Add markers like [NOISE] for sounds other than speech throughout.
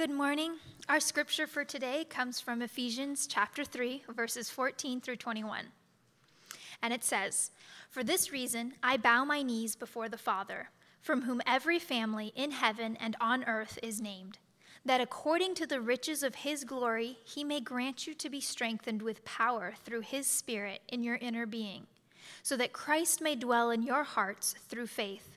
Good morning. Our scripture for today comes from Ephesians chapter 3, verses 14 through 21. And it says, For this reason I bow my knees before the Father, from whom every family in heaven and on earth is named, that according to the riches of his glory he may grant you to be strengthened with power through his Spirit in your inner being, so that Christ may dwell in your hearts through faith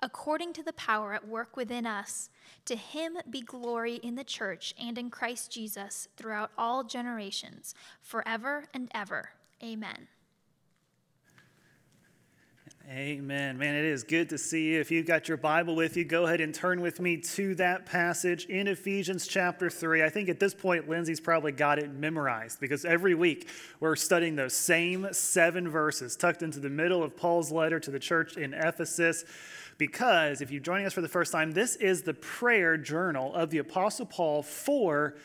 according to the power at work within us, to him be glory in the church and in Christ Jesus throughout all generations, forever and ever. Amen. Amen. Man, it is good to see you. If you've got your Bible with you, go ahead and turn with me to that passage in Ephesians chapter 3. I think at this point, Lindsay's probably got it memorized because every week we're studying those same seven verses tucked into the middle of Paul's letter to the church in Ephesus. Because if you're joining us for the first time, this is the prayer journal of the Apostle Paul for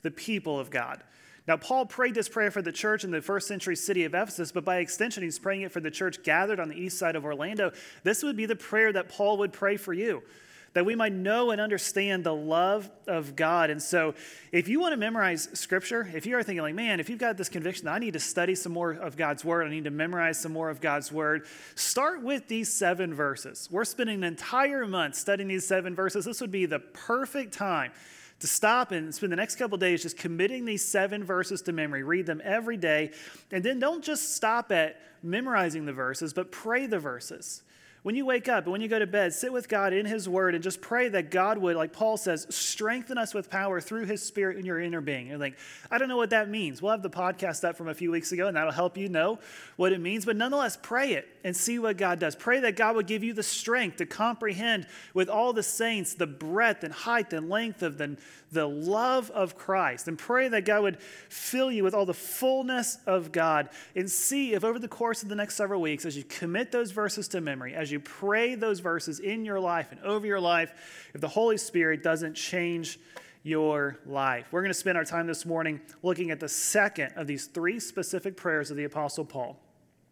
the people of God. Now, Paul prayed this prayer for the church in the first century city of Ephesus, but by extension, he's praying it for the church gathered on the east side of Orlando. This would be the prayer that Paul would pray for you, that we might know and understand the love of God. And so, if you want to memorize scripture, if you are thinking, like, man, if you've got this conviction, I need to study some more of God's word, I need to memorize some more of God's word, start with these seven verses. We're spending an entire month studying these seven verses. This would be the perfect time to stop and spend the next couple days just committing these seven verses to memory. Read them every day. And then don't just stop at memorizing the verses, but pray the verses. When you wake up and when you go to bed, sit with God in His Word and just pray that God would, like Paul says, strengthen us with power through His Spirit in your inner being. You're like, I don't know what that means. We'll have the podcast up from a few weeks ago, and that'll help you know what it means. But nonetheless, pray it and see what God does. Pray that God would give you the strength to comprehend with all the saints the breadth and height and length of the, the love of Christ. And pray that God would fill you with all the fullness of God. And see if over the course of the next several weeks, as you commit those verses to memory, as you pray those verses in your life and over your life, if the Holy Spirit doesn't change your life. We're going to spend our time this morning looking at the second of these three specific prayers of the Apostle Paul.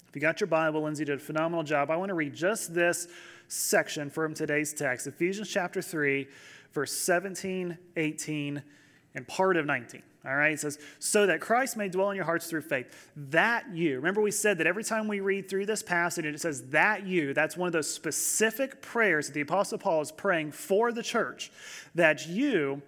If you got your Bible, Lindsay did a phenomenal job. I want to read just this section from today's text Ephesians chapter 3, verse 17, 18, and part of 19. All right, it says, so that Christ may dwell in your hearts through faith. That you, remember we said that every time we read through this passage and it says that you, that's one of those specific prayers that the Apostle Paul is praying for the church, that you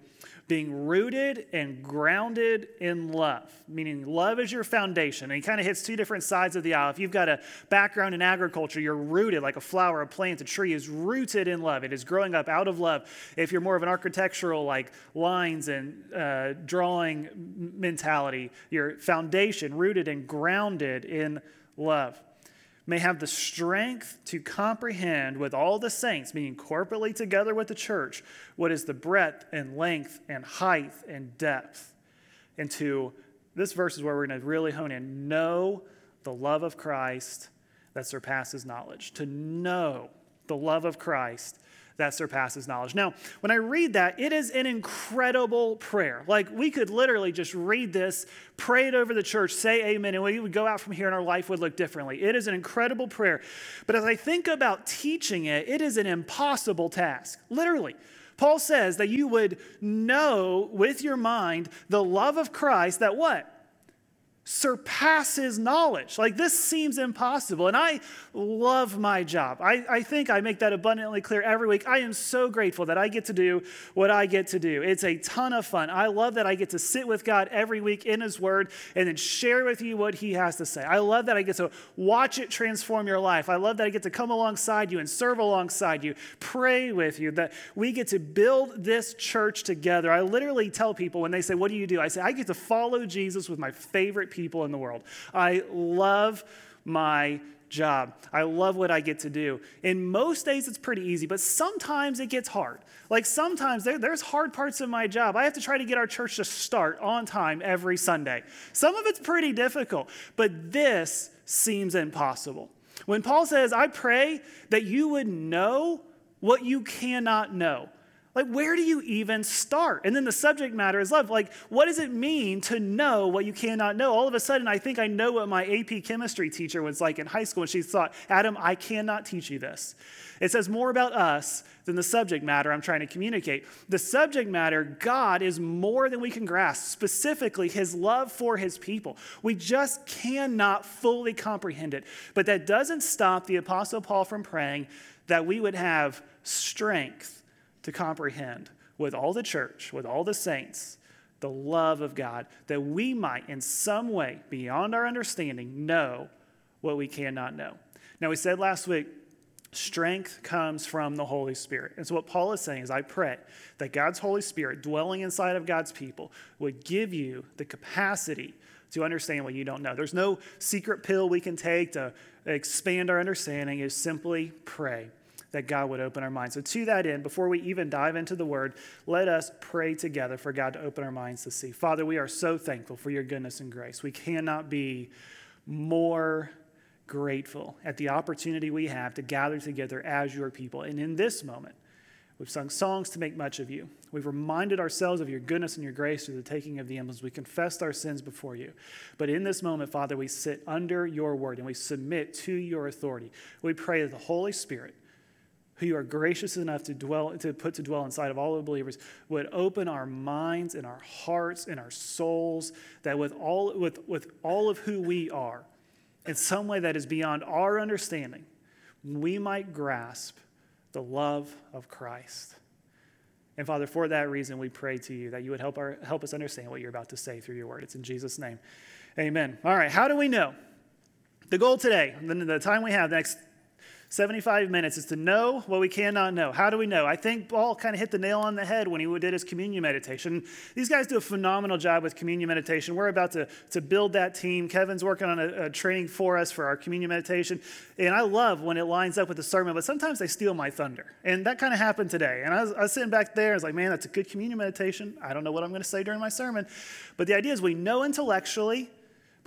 being rooted and grounded in love, meaning love is your foundation. And he kind of hits two different sides of the aisle. If you've got a background in agriculture, you're rooted like a flower, a plant, a tree is rooted in love. It is growing up out of love. If you're more of an architectural, like lines and uh, drawing mentality, your foundation rooted and grounded in love may have the strength to comprehend with all the saints, meaning corporately together with the church, what is the breadth and length and height and depth. And to this verse is where we're going to really hone in know the love of Christ that surpasses knowledge. To know the love of Christ that surpasses knowledge. Now, when I read that, it is an incredible prayer. Like we could literally just read this, pray it over the church, say amen, and we would go out from here and our life would look differently. It is an incredible prayer. But as I think about teaching it, it is an impossible task, literally. Paul says that you would know with your mind the love of Christ that what? Surpasses knowledge. Like, this seems impossible. And I love my job. I, I think I make that abundantly clear every week. I am so grateful that I get to do what I get to do. It's a ton of fun. I love that I get to sit with God every week in His Word and then share with you what He has to say. I love that I get to watch it transform your life. I love that I get to come alongside you and serve alongside you, pray with you, that we get to build this church together. I literally tell people when they say, What do you do? I say, I get to follow Jesus with my favorite people in the world. I love my job. I love what I get to do. In most days, it's pretty easy, but sometimes it gets hard. Like sometimes there, there's hard parts of my job. I have to try to get our church to start on time every Sunday. Some of it's pretty difficult, but this seems impossible. When Paul says, I pray that you would know what you cannot know. Like, where do you even start? And then the subject matter is love. Like, what does it mean to know what you cannot know? All of a sudden, I think I know what my AP chemistry teacher was like in high school and she thought, Adam, I cannot teach you this. It says more about us than the subject matter I'm trying to communicate. The subject matter, God, is more than we can grasp, specifically his love for his people. We just cannot fully comprehend it. But that doesn't stop the Apostle Paul from praying that we would have strength to comprehend with all the church, with all the saints, the love of God, that we might, in some way, beyond our understanding, know what we cannot know. Now, we said last week, strength comes from the Holy Spirit. And so, what Paul is saying is, I pray that God's Holy Spirit, dwelling inside of God's people, would give you the capacity to understand what you don't know. There's no secret pill we can take to expand our understanding, is simply pray that God would open our minds. So, to that end, before we even dive into the word, let us pray together for God to open our minds to see. Father, we are so thankful for your goodness and grace. We cannot be more grateful at the opportunity we have to gather together as your people. And in this moment, We've sung songs to make much of you. We've reminded ourselves of your goodness and your grace through the taking of the emblems. We confessed our sins before you. But in this moment, Father, we sit under your word and we submit to your authority. We pray that the Holy Spirit who you are gracious enough to dwell to put to dwell inside of all the believers would open our minds and our hearts and our souls that with all with, with all of who we are in some way that is beyond our understanding we might grasp the love of christ. And father for that reason we pray to you that you would help, our, help us understand what you're about to say through your word. It's in jesus name. Amen. All right how do we know? The goal today, the time we have, next 75 minutes is to know what we cannot know. How do we know? I think Paul kind of hit the nail on the head when he did his communion meditation. These guys do a phenomenal job with communion meditation. We're about to, to build that team. Kevin's working on a, a training for us for our communion meditation. And I love when it lines up with the sermon, but sometimes they steal my thunder. And that kind of happened today. And I was, I was sitting back there, I was like, man, that's a good communion meditation. I don't know what I'm going to say during my sermon. But the idea is we know intellectually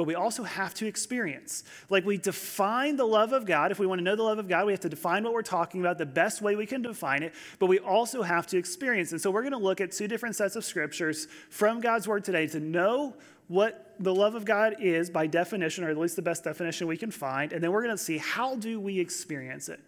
but we also have to experience. Like we define the love of God. If we want to know the love of God, we have to define what we're talking about the best way we can define it, but we also have to experience. And so we're going to look at two different sets of scriptures from God's word today to know what the love of God is by definition, or at least the best definition we can find, and then we're going to see how do we experience it.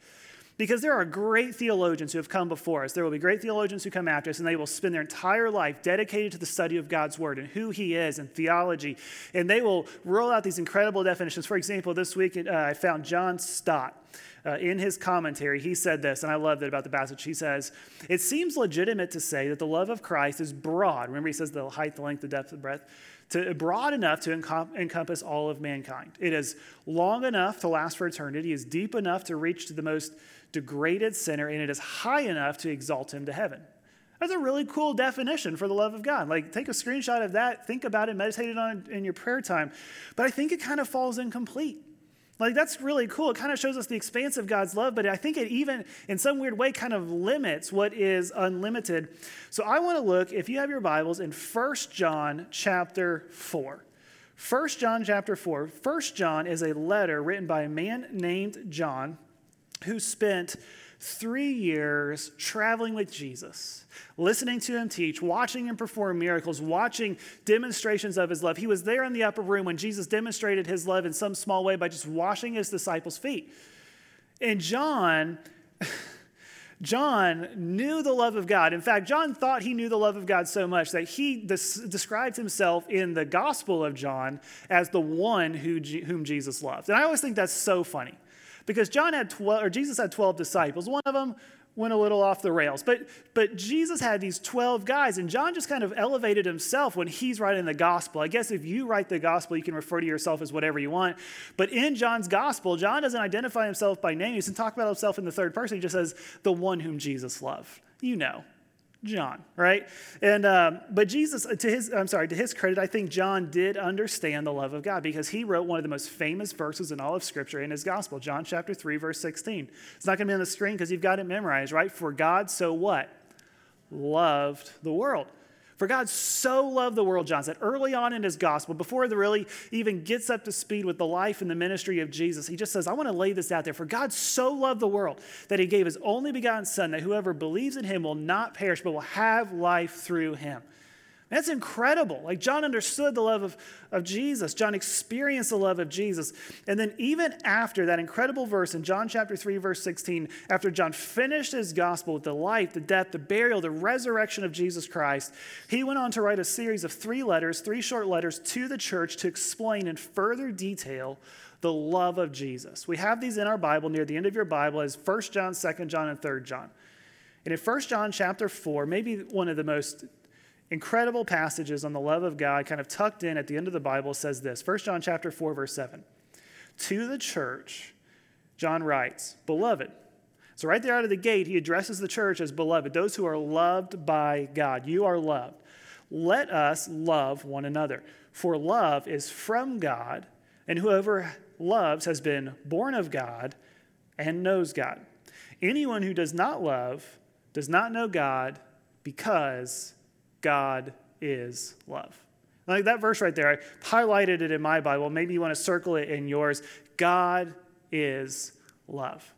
Because there are great theologians who have come before us. There will be great theologians who come after us, and they will spend their entire life dedicated to the study of God's Word and who He is and theology. And they will roll out these incredible definitions. For example, this week uh, I found John Stott. Uh, in his commentary, he said this, and I love it about the passage. He says, It seems legitimate to say that the love of Christ is broad. Remember, he says the height, the length, the depth, the breadth. To, broad enough to encom- encompass all of mankind. It is long enough to last for eternity, it is deep enough to reach to the most degraded sinner, and it is high enough to exalt him to heaven. That's a really cool definition for the love of God. Like, take a screenshot of that, think about it, meditate on it in your prayer time. But I think it kind of falls incomplete. Like, that's really cool. It kind of shows us the expanse of God's love, but I think it even, in some weird way, kind of limits what is unlimited. So I want to look, if you have your Bibles, in 1 John chapter 4. 1 John chapter 4. 1 John is a letter written by a man named John who spent three years traveling with Jesus, listening to him teach, watching him perform miracles, watching demonstrations of his love. He was there in the upper room when Jesus demonstrated his love in some small way by just washing his disciples' feet. And John. [LAUGHS] John knew the love of God. In fact, John thought he knew the love of God so much that he des- described himself in the Gospel of John as the one who, whom Jesus loved. And I always think that's so funny because John had 12, or Jesus had 12 disciples. One of them went a little off the rails. But, but Jesus had these 12 guys, and John just kind of elevated himself when he's writing the gospel. I guess if you write the gospel, you can refer to yourself as whatever you want. But in John's gospel, John doesn't identify himself by name. He doesn't talk about himself in the third person. He just says, the one whom Jesus loved. You know. John, right? And um, but Jesus, to his, I'm sorry, to his credit, I think John did understand the love of God because he wrote one of the most famous verses in all of Scripture in his gospel, John chapter three, verse 16. It's not going to be on the screen because you've got it memorized, right? For God so what loved the world for God so loved the world, John said, early on in his gospel, before he really even gets up to speed with the life and the ministry of Jesus, he just says, I want to lay this out there. For God so loved the world that he gave his only begotten Son, that whoever believes in him will not perish, but will have life through him. That's incredible. Like John understood the love of, of Jesus. John experienced the love of Jesus. And then, even after that incredible verse in John chapter 3, verse 16, after John finished his gospel with the life, the death, the burial, the resurrection of Jesus Christ, he went on to write a series of three letters, three short letters to the church to explain in further detail the love of Jesus. We have these in our Bible near the end of your Bible as 1 John, 2 John, and 3 John. And in 1 John chapter 4, maybe one of the most incredible passages on the love of God, kind of tucked in at the end of the Bible, says this 1 John chapter 4, verse 7. To the church, John writes, Beloved. So, right there out of the gate, he addresses the church as beloved, those who are loved by God. You are loved. Let us love one another, for love is from God, and whoever loves has been born of God and knows God. Anyone who does not love does not know God because God is love. Like that verse right there, I highlighted it in my Bible. Maybe you want to circle it in yours. God is love.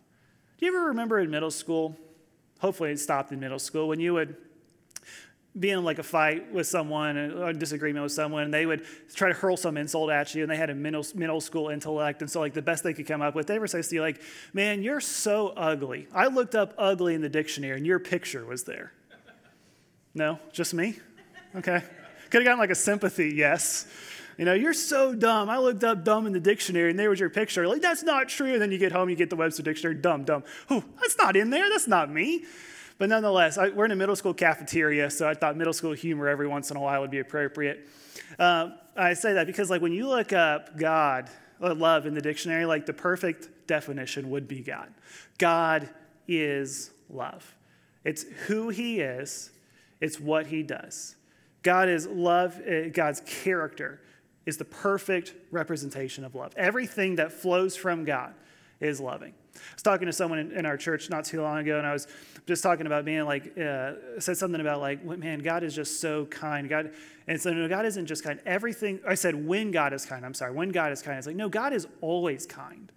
Do you ever remember in middle school? Hopefully, it stopped in middle school when you would be in like a fight with someone or a disagreement with someone, and they would try to hurl some insult at you, and they had a middle, middle school intellect, and so like the best they could come up with, they were saying to you like, "Man, you're so ugly." I looked up ugly in the dictionary, and your picture was there. No? Just me? Okay. Could have gotten like a sympathy yes. You know, you're so dumb. I looked up dumb in the dictionary and there was your picture. Like, that's not true. And then you get home, you get the Webster Dictionary, dumb, dumb. Oh, that's not in there. That's not me. But nonetheless, I, we're in a middle school cafeteria, so I thought middle school humor every once in a while would be appropriate. Uh, I say that because, like, when you look up God, or love in the dictionary, like, the perfect definition would be God. God is love. It's who He is, it's what he does. God is love, eh, God's character is the perfect representation of love. Everything that flows from God is loving. I was talking to someone in, our church not too long ago, and I was just talking about being like, uh, said something about like, man, God is just so kind. God, and so no, God isn't just kind. Everything I said, when God is kind. I'm sorry, when God is kind. It's like, no, God is always kind.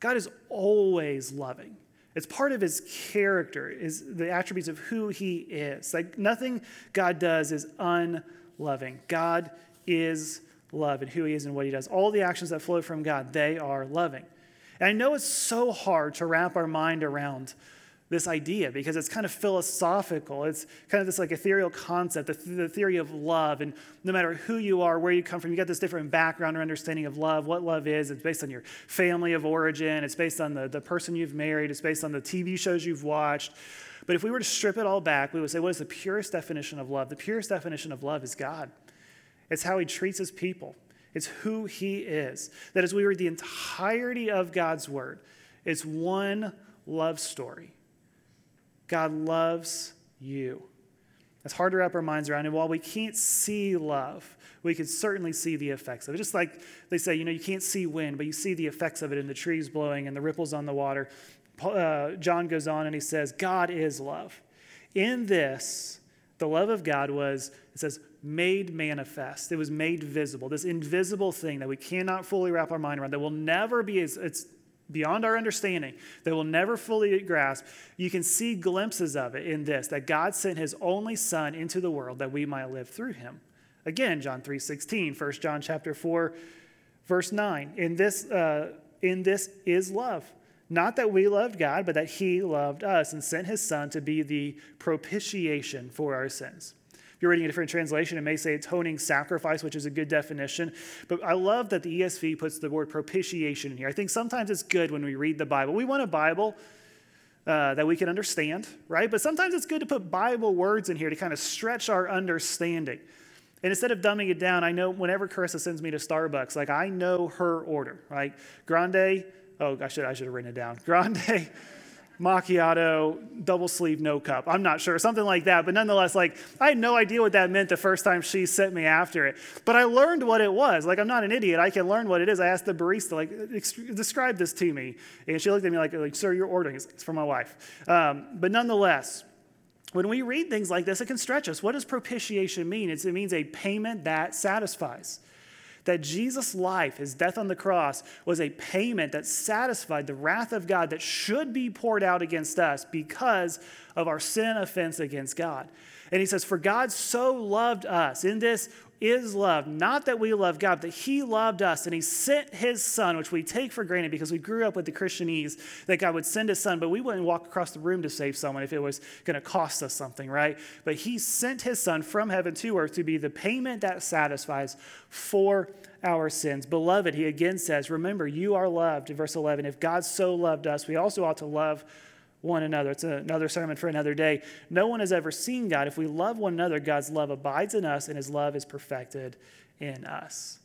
God is always loving. It's part of his character, is the attributes of who he is. Like nothing God does is unloving. God is love and who he is and what he does. All the actions that flow from God, they are loving. And I know it's so hard to wrap our mind around this idea because it's kind of philosophical. It's kind of this like ethereal concept, the, the, theory of love. And no matter who you are, where you come from, you got this different background or understanding of love, what love is. It's based on your family of origin, it's based on the, the person you've married, it's based on the TV shows you've watched. But if we were to strip it all back, we would say, what is the purest definition of love? The purest definition of love is God. It's how he treats his people. It's who he is. That as we read the entirety of God's word, it's one love story God loves you. It's hard to wrap our minds around. And while we can't see love, we can certainly see the effects of it. Just like they say, you know, you can't see wind, but you see the effects of it in the trees blowing and the ripples on the water. Uh, John goes on and he says, God is love. In this, the love of God was, it says, made manifest. It was made visible. This invisible thing that we cannot fully wrap our mind around, that will never be, it's beyond our understanding that we'll never fully grasp, you can see glimpses of it in this that God sent his only son into the world that we might live through him. Again, John 3:16, 1 John chapter 4 verse 9. In this uh, in this is love. Not that we loved God, but that he loved us and sent his son to be the propitiation for our sins you're reading a different translation, it may say atoning sacrifice, which is a good definition. But I love that the ESV puts the word propitiation in here. I think sometimes it's good when we read the Bible. We want a Bible uh, that we can understand, right? But sometimes it's good to put Bible words in here to kind of stretch our understanding. And instead of dumbing it down, I know whenever Carissa sends me to Starbucks, like I know her order, right? Grande, oh, I should, I should have written it down. [LAUGHS] Grande, macchiato, double sleeve, no cup. I'm not sure, something like that. But nonetheless, like I had no idea what that meant the first time she sent me after it. But I learned what it was. Like I'm not an idiot. I can learn what it is. I asked the barista, like, describe this to me, and she looked at me like, sir, you're ordering. It's for my wife. Um, but nonetheless. When we read things like this, it can stretch us. What does propitiation mean? It's, it means a payment that satisfies that Jesus' life, his death on the cross, was a payment that satisfied the wrath of God that should be poured out against us because of our sin offense against God. And he says, For God so loved us. In this is love, not that we love God, but that He loved us and He sent His Son, which we take for granted because we grew up with the Christianese that God would send His Son, but we wouldn't walk across the room to save someone if it was going to cost us something, right? But He sent His Son from heaven to earth to be the payment that satisfies for our sins. Beloved, He again says, Remember, you are loved. In verse 11, if God so loved us, we also ought to love one another. It's another sermon for another day. No one has ever seen God. If we love one another, God's love abides in us and his love is perfected in us.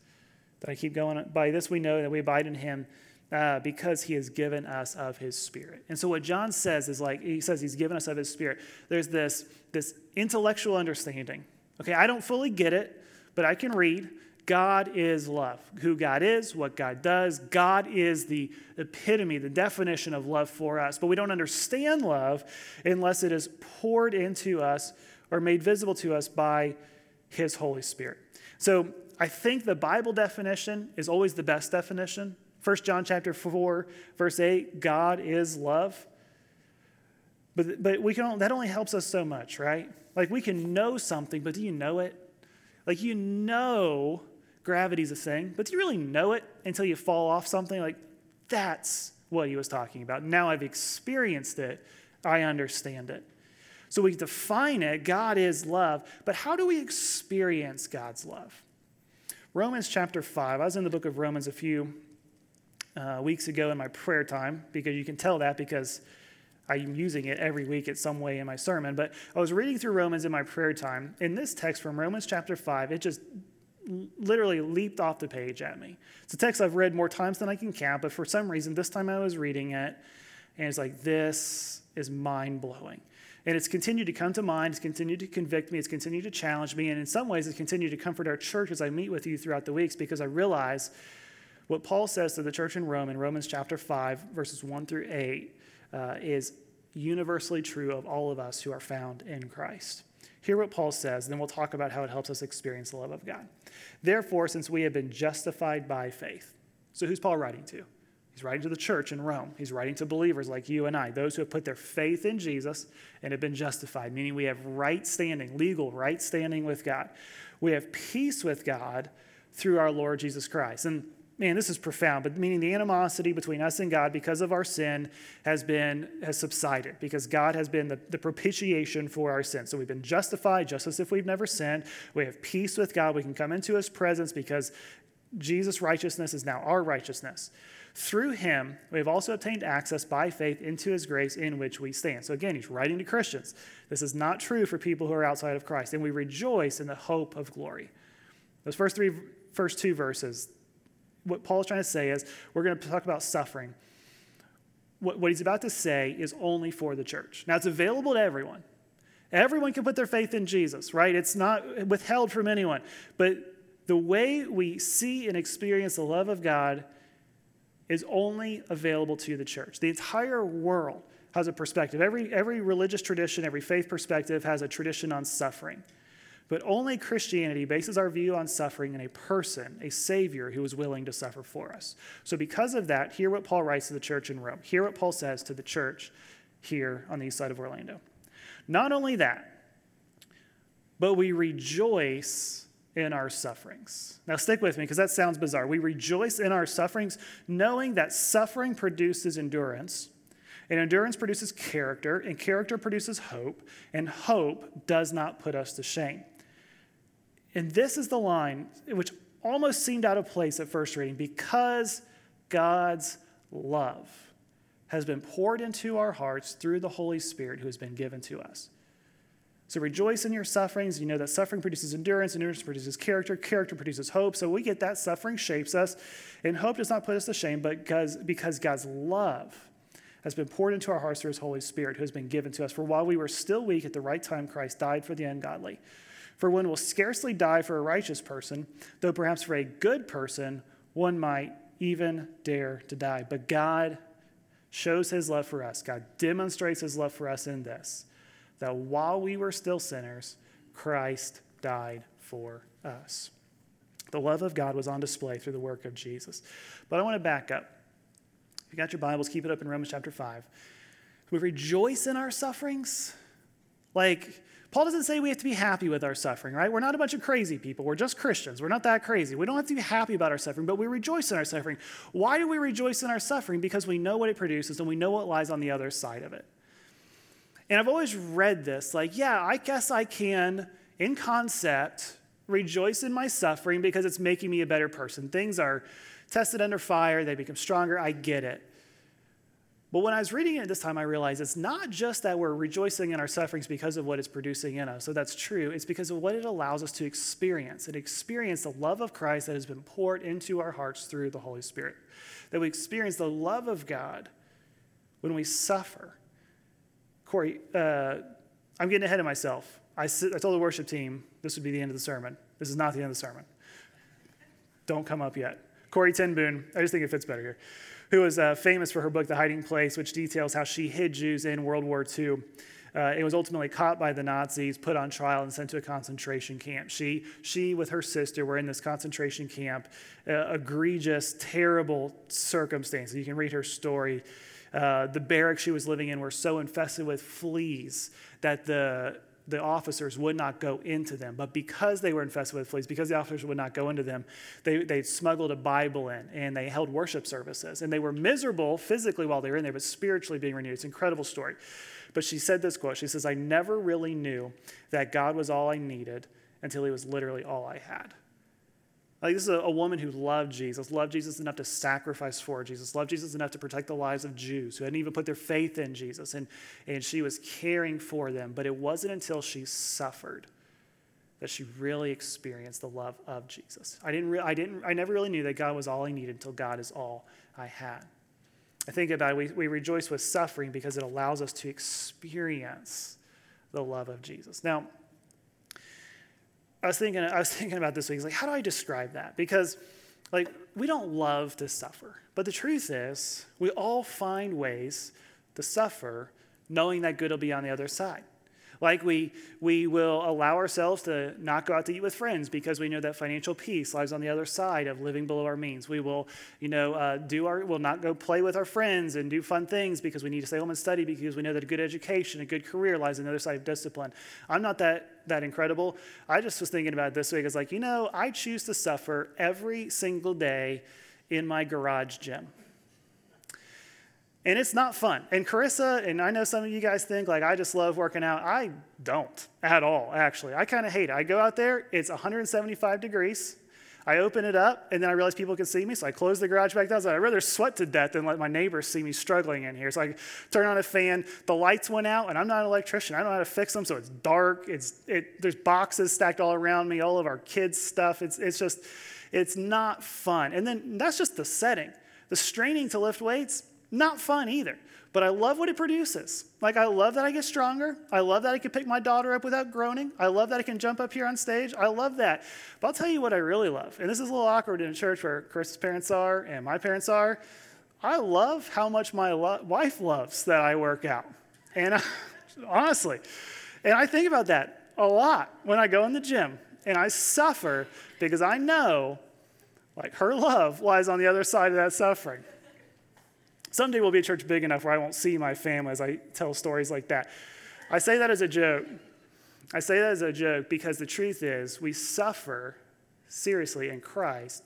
That I keep going by this, we know that we abide in him uh, because he has given us of his spirit. And so what John says is like, he says he's given us of his spirit. There's this, this intellectual understanding. Okay, I don't fully get it, but I can read. God is love. Who God is, what God does. God is the epitome, the definition of love for us. But we don't understand love unless it is poured into us or made visible to us by His Holy Spirit. So I think the Bible definition is always the best definition. 1 John chapter 4, verse 8, God is love. But, but we can, that only helps us so much, right? Like we can know something, but do you know it? Like you know gravity's a thing, but do you really know it until you fall off something? Like, that's what he was talking about. Now I've experienced it, I understand it. So we define it God is love, but how do we experience God's love? Romans chapter 5. I was in the book of Romans a few uh, weeks ago in my prayer time, because you can tell that because I'm using it every week at some way in my sermon. But I was reading through Romans in my prayer time. In this text from Romans chapter 5, it just literally leaped off the page at me. It's a text I've read more times than I can count, but for some reason, this time I was reading it, and it's like, this is mind blowing. And it's continued to come to mind, it's continued to convict me, it's continued to challenge me, and in some ways, it's continued to comfort our church as I meet with you throughout the weeks because I realize what Paul says to the church in Rome in Romans chapter 5, verses 1 through 8, uh, is universally true of all of us who are found in Christ. Hear what Paul says, then we'll talk about how it helps us experience the love of God. Therefore, since we have been justified by faith. So, who's Paul writing to? He's writing to the church in Rome. He's writing to believers like you and I, those who have put their faith in Jesus and have been justified, meaning we have right standing, legal right standing with God. We have peace with God through our Lord Jesus Christ. And man, this is profound, but meaning the animosity between us and God because of our sin has been has subsided because God has been the, the propitiation for our sin. So we've been justified just as if we've never sinned. We have peace with God. We can come into his presence because Jesus' righteousness is now our righteousness. Through him, we have also obtained access by faith into his grace in which we stand. So again, he's writing to Christians. This is not true for people who are outside of Christ, and we rejoice in the hope of glory. Those first three, first two verses, what Paul's trying to say is we're going to talk about suffering. What, what he's about to say is only for the church. Now, it's available to everyone. Everyone can put their faith in Jesus, right? It's not withheld from anyone. But the way we see and experience the love of God is only available to the church. The entire world has a perspective. Every, every religious tradition, every faith perspective has a tradition on suffering. But only Christianity bases our view on suffering in a person, a Savior who is willing to suffer for us. So, because of that, hear what Paul writes to the church in Rome. Hear what Paul says to the church here on the east side of Orlando. Not only that, but we rejoice in our sufferings. Now, stick with me because that sounds bizarre. We rejoice in our sufferings, knowing that suffering produces endurance. And endurance produces character, and character produces hope, and hope does not put us to shame. And this is the line which almost seemed out of place at first reading because God's love has been poured into our hearts through the Holy Spirit who has been given to us. So rejoice in your sufferings. You know that suffering produces endurance, endurance produces character, character produces hope. So we get that suffering shapes us, and hope does not put us to shame, but because, because God's love has been poured into our hearts through his Holy Spirit, who has been given to us. For while we were still weak, at the right time, Christ died for the ungodly. For one will scarcely die for a righteous person, though perhaps for a good person, one might even dare to die. But God shows his love for us. God demonstrates his love for us in this that while we were still sinners, Christ died for us. The love of God was on display through the work of Jesus. But I want to back up. If you got your Bibles, keep it up in Romans chapter 5. We rejoice in our sufferings. Like, Paul doesn't say we have to be happy with our suffering, right? We're not a bunch of crazy people. We're just Christians. We're not that crazy. We don't have to be happy about our suffering, but we rejoice in our suffering. Why do we rejoice in our suffering? Because we know what it produces and we know what lies on the other side of it. And I've always read this like, yeah, I guess I can, in concept, rejoice in my suffering because it's making me a better person. Things are tested under fire, they become stronger. I get it. But when I was reading it this time, I realized it's not just that we're rejoicing in our sufferings because of what it's producing in us. So that's true. It's because of what it allows us to experience and experience the love of Christ that has been poured into our hearts through the Holy Spirit. That we experience the love of God when we suffer. Corrie, uh, I'm getting ahead of myself. I, I told the worship team this would be the end of the sermon. This is not the end of the sermon. Don't come up yet. Corrie ten Boom, I just think it fits better here, who was uh, famous for her book, The Hiding Place, which details how she hid Jews in World War II. Uh, it was ultimately caught by the Nazis, put on trial, and sent to a concentration camp. She, she with her sister, were in this concentration camp. Uh, egregious, terrible circumstances. You can read her story. Uh, the barracks she was living in were so infested with fleas that the the officers would not go into them. But because they were infested with fleas, because the officers would not go into them, they, they smuggled a Bible in and they held worship services. And they were miserable physically while they were in there, but spiritually being renewed. It's an incredible story. But she said this quote She says, I never really knew that God was all I needed until he was literally all I had. Like, this is a, a, woman who loved Jesus, loved Jesus enough to sacrifice for Jesus, loved Jesus enough to protect the lives of Jews who hadn't even put their faith in Jesus. And, and she was caring for them. But it wasn't until she suffered that she really experienced the love of Jesus. I, didn't re- I, didn't, I never really knew that God was all I needed until God is all I had. I think about it, we, we rejoice with suffering because it allows us to experience the love of Jesus. Now, I was thinking, I was [LAUGHS] thinking about this week. Like, how do I describe that? Because, like, we don't love to suffer, but the truth is, we all find ways to suffer, knowing that good will be on the other side. Like we, we will allow ourselves to not go out to eat with friends because we know that financial peace lies on the other side of living below our means. We will, you know, uh, do our, we'll not go play with our friends and do fun things because we need to stay home and study because we know that a good education, a good career lies on the other side of discipline. I'm not that that incredible. I just was thinking about this week. It's like, you know, I choose to suffer every single day in my garage gym and it's not fun. And Carissa, and I know some of you guys think like I just love working out. I don't at all, actually. I kind of hate it. I go out there, it's 175 degrees. I open it up, and then I realize people can see me, so I close the garage back down. So I'd rather sweat to death than let my neighbors see me struggling in here. So I turn on a fan. The lights went out, and I'm not an electrician. I don't know how to fix them, so it's dark. It's it, there's boxes stacked all around me, all of our kids' stuff. It's it's just it's not fun. And then that's just the setting. The straining to lift weights, not fun either. But I love what it produces. Like, I love that I get stronger. I love that I can pick my daughter up without groaning. I love that I can jump up here on stage. I love that. But I'll tell you what I really love. And this is a little awkward in a church where Chris's parents are and my parents are. I love how much my lo- wife loves that I work out. And I, [LAUGHS] honestly, and I think about that a lot when I go in the gym. And I suffer because I know, like, her love lies on the other side of that suffering. Someday we'll be a church big enough where I won't see my family as I tell stories like that. I say that as a joke. I say that as a joke because the truth is we suffer seriously in Christ,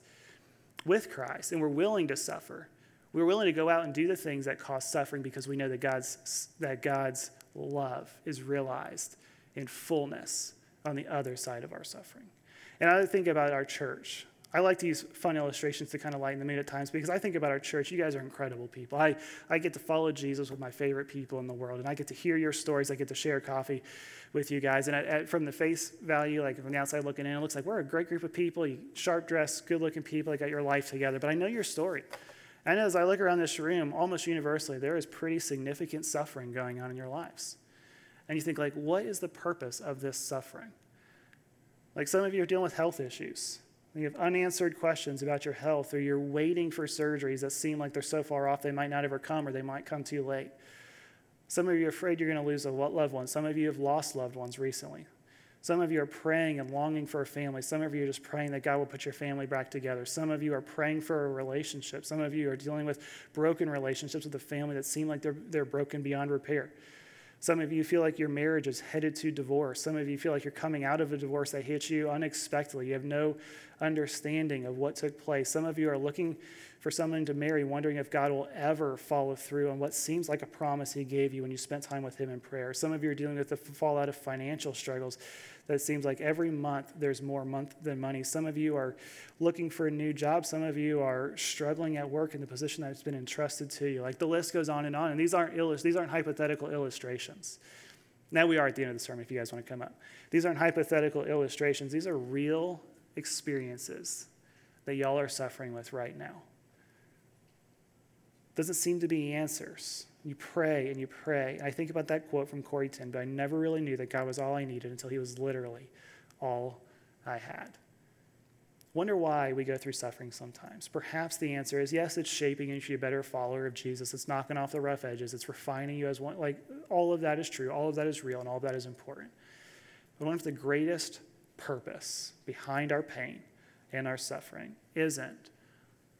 with Christ, and we're willing to suffer. We're willing to go out and do the things that cause suffering because we know that God's, that God's love is realized in fullness on the other side of our suffering. And I think about our church. I like to use fun illustrations to kind of lighten the mood at times because I think about our church. You guys are incredible people. I, I get to follow Jesus with my favorite people in the world, and I get to hear your stories. I get to share coffee with you guys. And from the face value, like from the outside looking in, it looks like we're a great group of people. You sharp dressed, good looking people. You got your life together. But I know your story. And as I look around this room, almost universally, there is pretty significant suffering going on in your lives. And you think, like, what is the purpose of this suffering? Like some of you are dealing with health issues. You have unanswered questions about your health, or you're waiting for surgeries that seem like they're so far off they might not ever come, or they might come too late. Some of you are afraid you're going to lose a loved one. Some of you have lost loved ones recently. Some of you are praying and longing for a family. Some of you are just praying that God will put your family back together. Some of you are praying for a relationship. Some of you are dealing with broken relationships with a family that seem like they're, they're broken beyond repair. Some of you feel like your marriage is headed to divorce. Some of you feel like you're coming out of a divorce that hit you unexpectedly. You have no understanding of what took place. Some of you are looking for someone to marry, wondering if God will ever follow through on what seems like a promise He gave you when you spent time with Him in prayer. Some of you are dealing with the fallout of financial struggles that it seems like every month there's more month than money. Some of you are looking for a new job. Some of you are struggling at work in the position that's been entrusted to you. Like the list goes on and on. And these aren't illust- these aren't hypothetical illustrations. Now we are at the end of the sermon if you guys want to come up. These aren't hypothetical illustrations. These are real experiences that y'all are suffering with right now. Doesn't seem to be answers. You pray and you pray. And I think about that quote from Corrie ten, but I never really knew that God was all I needed until He was literally all I had. Wonder why we go through suffering sometimes. Perhaps the answer is yes, it's shaping you to be a better follower of Jesus. It's knocking off the rough edges. It's refining you as one. Like, all of that is true. All of that is real, and all of that is important. But one of the greatest purpose behind our pain and our suffering isn't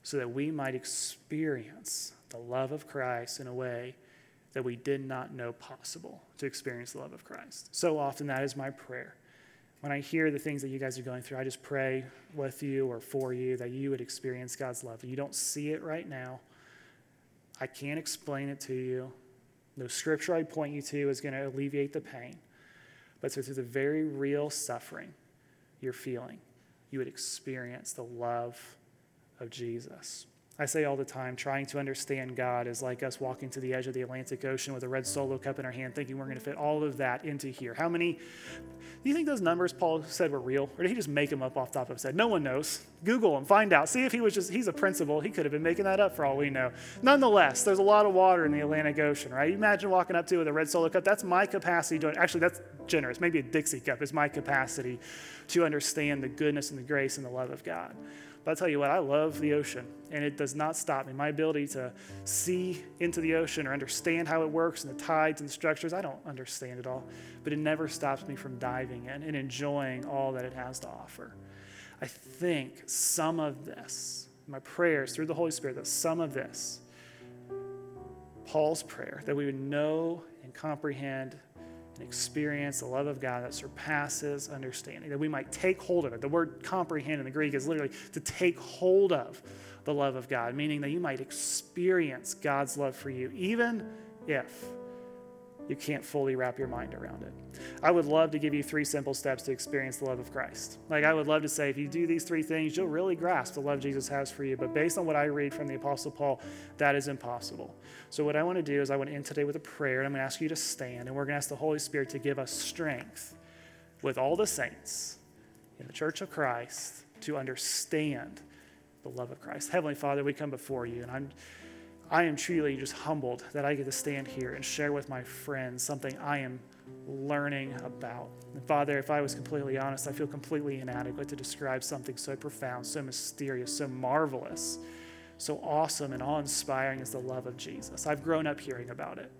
so that we might experience the love of Christ in a way that we did not know possible to experience the love of Christ. So often, that is my prayer. When I hear the things that you guys are going through, I just pray with you or for you that you would experience God's love. You don't see it right now. I can't explain it to you. No scripture I point you to is going to alleviate the pain. But so through the very real suffering you're feeling, you would experience the love of Jesus. I say all the time, trying to understand God is like us walking to the edge of the Atlantic Ocean with a red solo cup in our hand, thinking we're going to fit all of that into here. How many, do you think those numbers Paul said were real? Or did he just make them up off the top of his head? No one knows. Google them, find out. See if he was just, he's a principal. He could have been making that up for all we know. Nonetheless, there's a lot of water in the Atlantic Ocean, right? You imagine walking up to it with a red solo cup. That's my capacity to, actually, that's generous. Maybe a Dixie cup is my capacity to understand the goodness and the grace and the love of God. But I'll tell you what, I love the ocean, and it does not stop me. My ability to see into the ocean or understand how it works and the tides and the structures, I don't understand it all. But it never stops me from diving in and enjoying all that it has to offer. I think some of this, my prayers through the Holy Spirit, that some of this, Paul's prayer, that we would know and comprehend and experience the love of God that surpasses understanding, that we might take hold of it. The word comprehend in the Greek is literally to take hold of the love of God, meaning that you might experience God's love for you, even if you can't fully wrap your mind around it. I would love to give you three simple steps to experience the love of Christ. Like, I would love to say, if you do these three things, you'll really grasp the love Jesus has for you. But based on what I read from the Apostle Paul, that is impossible. So, what I want to do is, I want to end today with a prayer, and I'm going to ask you to stand, and we're going to ask the Holy Spirit to give us strength with all the saints in the church of Christ to understand the love of Christ. Heavenly Father, we come before you, and I'm I am truly just humbled that I get to stand here and share with my friends something I am learning about. And Father, if I was completely honest, I feel completely inadequate to describe something so profound, so mysterious, so marvelous, so awesome and awe inspiring as the love of Jesus. I've grown up hearing about it.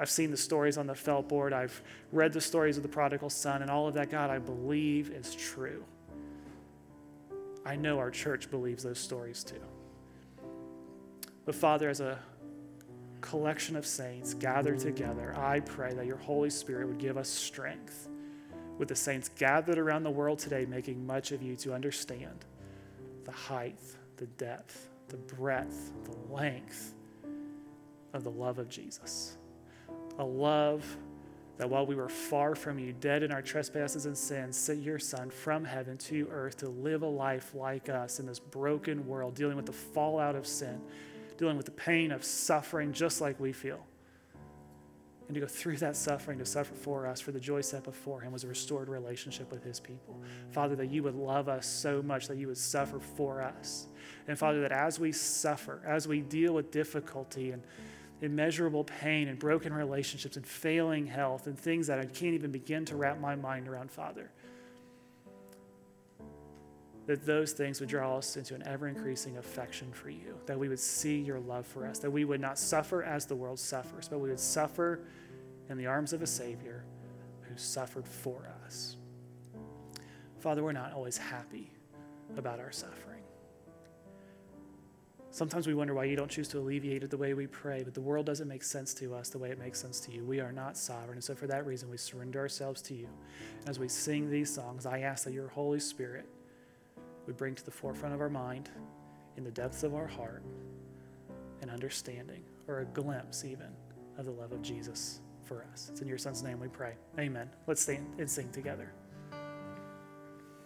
I've seen the stories on the felt board. I've read the stories of the prodigal son, and all of that, God, I believe is true. I know our church believes those stories too. But Father, as a collection of saints gathered together, I pray that your Holy Spirit would give us strength with the saints gathered around the world today, making much of you to understand the height, the depth, the breadth, the length of the love of Jesus. A love that while we were far from you, dead in our trespasses and sins, sent your Son from heaven to earth to live a life like us in this broken world, dealing with the fallout of sin dealing with the pain of suffering just like we feel. and to go through that suffering, to suffer for us, for the joy set before him was a restored relationship with his people. Father, that you would love us so much that you would suffer for us. And Father, that as we suffer, as we deal with difficulty and immeasurable pain and broken relationships and failing health and things that I can't even begin to wrap my mind around, Father, that those things would draw us into an ever increasing affection for you, that we would see your love for us, that we would not suffer as the world suffers, but we would suffer in the arms of a Savior who suffered for us. Father, we're not always happy about our suffering. Sometimes we wonder why you don't choose to alleviate it the way we pray, but the world doesn't make sense to us the way it makes sense to you. We are not sovereign. And so, for that reason, we surrender ourselves to you. As we sing these songs, I ask that your Holy Spirit we bring to the forefront of our mind, in the depths of our heart, an understanding or a glimpse even of the love of Jesus for us. It's in your Son's name we pray. Amen. Let's stand and sing together.